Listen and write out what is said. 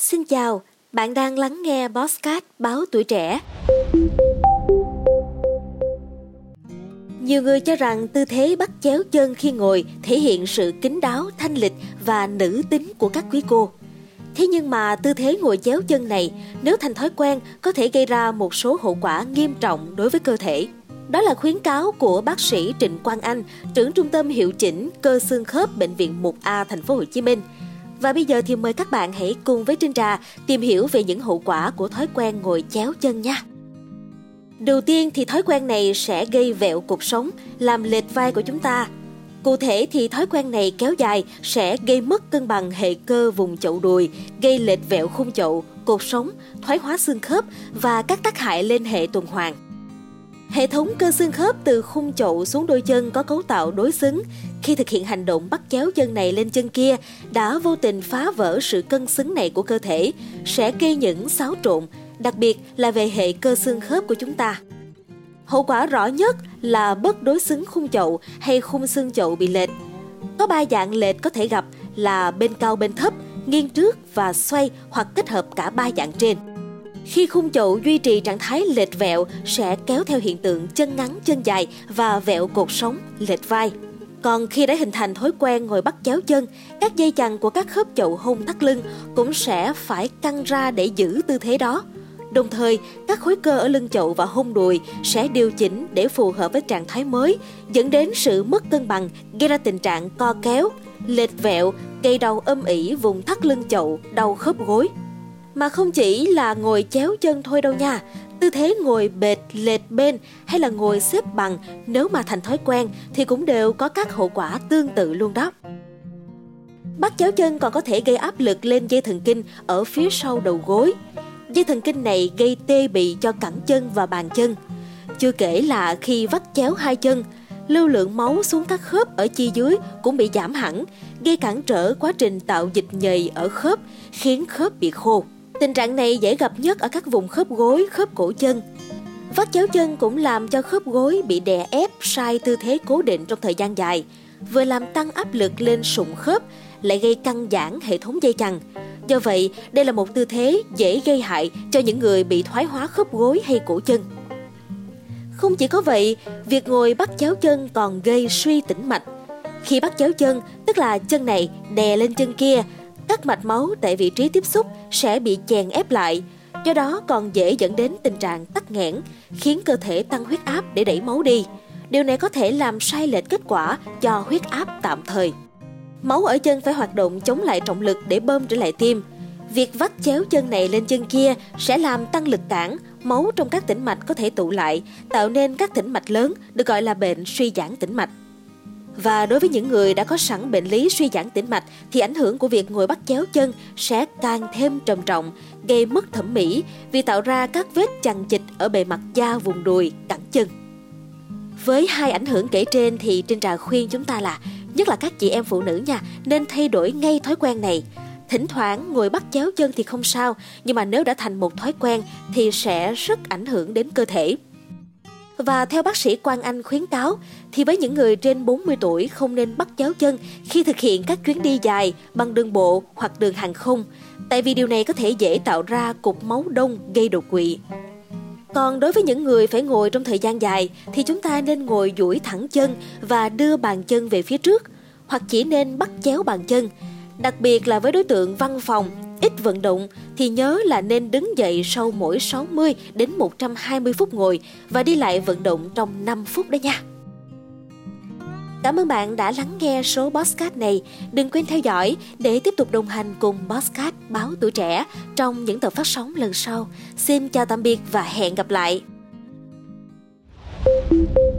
Xin chào, bạn đang lắng nghe Bosscat báo tuổi trẻ. Nhiều người cho rằng tư thế bắt chéo chân khi ngồi thể hiện sự kín đáo, thanh lịch và nữ tính của các quý cô. Thế nhưng mà tư thế ngồi chéo chân này nếu thành thói quen có thể gây ra một số hậu quả nghiêm trọng đối với cơ thể. Đó là khuyến cáo của bác sĩ Trịnh Quang Anh, trưởng trung tâm hiệu chỉnh cơ xương khớp bệnh viện 1A thành phố Hồ Chí Minh. Và bây giờ thì mời các bạn hãy cùng với Trinh Trà tìm hiểu về những hậu quả của thói quen ngồi chéo chân nha. Đầu tiên thì thói quen này sẽ gây vẹo cột sống, làm lệch vai của chúng ta. Cụ thể thì thói quen này kéo dài sẽ gây mất cân bằng hệ cơ vùng chậu đùi, gây lệch vẹo khung chậu, cột sống, thoái hóa xương khớp và các tác hại lên hệ tuần hoàn. Hệ thống cơ xương khớp từ khung chậu xuống đôi chân có cấu tạo đối xứng. Khi thực hiện hành động bắt chéo chân này lên chân kia, đã vô tình phá vỡ sự cân xứng này của cơ thể, sẽ gây những xáo trộn, đặc biệt là về hệ cơ xương khớp của chúng ta. Hậu quả rõ nhất là bất đối xứng khung chậu hay khung xương chậu bị lệch. Có ba dạng lệch có thể gặp là bên cao bên thấp, nghiêng trước và xoay hoặc kết hợp cả ba dạng trên. Khi khung chậu duy trì trạng thái lệch vẹo sẽ kéo theo hiện tượng chân ngắn chân dài và vẹo cột sống, lệch vai. Còn khi đã hình thành thói quen ngồi bắt chéo chân, các dây chằng của các khớp chậu hông thắt lưng cũng sẽ phải căng ra để giữ tư thế đó. Đồng thời, các khối cơ ở lưng chậu và hông đùi sẽ điều chỉnh để phù hợp với trạng thái mới, dẫn đến sự mất cân bằng, gây ra tình trạng co kéo, lệch vẹo, gây đau âm ỉ vùng thắt lưng chậu, đau khớp gối. Mà không chỉ là ngồi chéo chân thôi đâu nha, tư thế ngồi bệt lệch bên hay là ngồi xếp bằng nếu mà thành thói quen thì cũng đều có các hậu quả tương tự luôn đó. Bắt chéo chân còn có thể gây áp lực lên dây thần kinh ở phía sau đầu gối. Dây thần kinh này gây tê bị cho cẳng chân và bàn chân. Chưa kể là khi vắt chéo hai chân, lưu lượng máu xuống các khớp ở chi dưới cũng bị giảm hẳn, gây cản trở quá trình tạo dịch nhầy ở khớp, khiến khớp bị khô. Tình trạng này dễ gặp nhất ở các vùng khớp gối, khớp cổ chân. Vắt chéo chân cũng làm cho khớp gối bị đè ép sai tư thế cố định trong thời gian dài, vừa làm tăng áp lực lên sụn khớp, lại gây căng giãn hệ thống dây chằng. Do vậy, đây là một tư thế dễ gây hại cho những người bị thoái hóa khớp gối hay cổ chân. Không chỉ có vậy, việc ngồi bắt chéo chân còn gây suy tĩnh mạch. Khi bắt chéo chân, tức là chân này đè lên chân kia, các mạch máu tại vị trí tiếp xúc sẽ bị chèn ép lại, do đó còn dễ dẫn đến tình trạng tắc nghẽn, khiến cơ thể tăng huyết áp để đẩy máu đi. Điều này có thể làm sai lệch kết quả cho huyết áp tạm thời. Máu ở chân phải hoạt động chống lại trọng lực để bơm trở lại tim. Việc vắt chéo chân này lên chân kia sẽ làm tăng lực cản, máu trong các tĩnh mạch có thể tụ lại, tạo nên các tĩnh mạch lớn được gọi là bệnh suy giãn tĩnh mạch. Và đối với những người đã có sẵn bệnh lý suy giãn tĩnh mạch thì ảnh hưởng của việc ngồi bắt chéo chân sẽ càng thêm trầm trọng, gây mất thẩm mỹ vì tạo ra các vết chằng chịt ở bề mặt da vùng đùi, cẳng chân. Với hai ảnh hưởng kể trên thì Trinh Trà khuyên chúng ta là nhất là các chị em phụ nữ nha nên thay đổi ngay thói quen này. Thỉnh thoảng ngồi bắt chéo chân thì không sao, nhưng mà nếu đã thành một thói quen thì sẽ rất ảnh hưởng đến cơ thể. Và theo bác sĩ Quang Anh khuyến cáo, thì với những người trên 40 tuổi không nên bắt chéo chân khi thực hiện các chuyến đi dài bằng đường bộ hoặc đường hàng không, tại vì điều này có thể dễ tạo ra cục máu đông gây đột quỵ. Còn đối với những người phải ngồi trong thời gian dài thì chúng ta nên ngồi duỗi thẳng chân và đưa bàn chân về phía trước, hoặc chỉ nên bắt chéo bàn chân. Đặc biệt là với đối tượng văn phòng ít vận động thì nhớ là nên đứng dậy sau mỗi 60 đến 120 phút ngồi và đi lại vận động trong 5 phút đó nha. Cảm ơn bạn đã lắng nghe số Bosscat này. Đừng quên theo dõi để tiếp tục đồng hành cùng Bosscat báo tuổi trẻ trong những tập phát sóng lần sau. Xin chào tạm biệt và hẹn gặp lại. thank you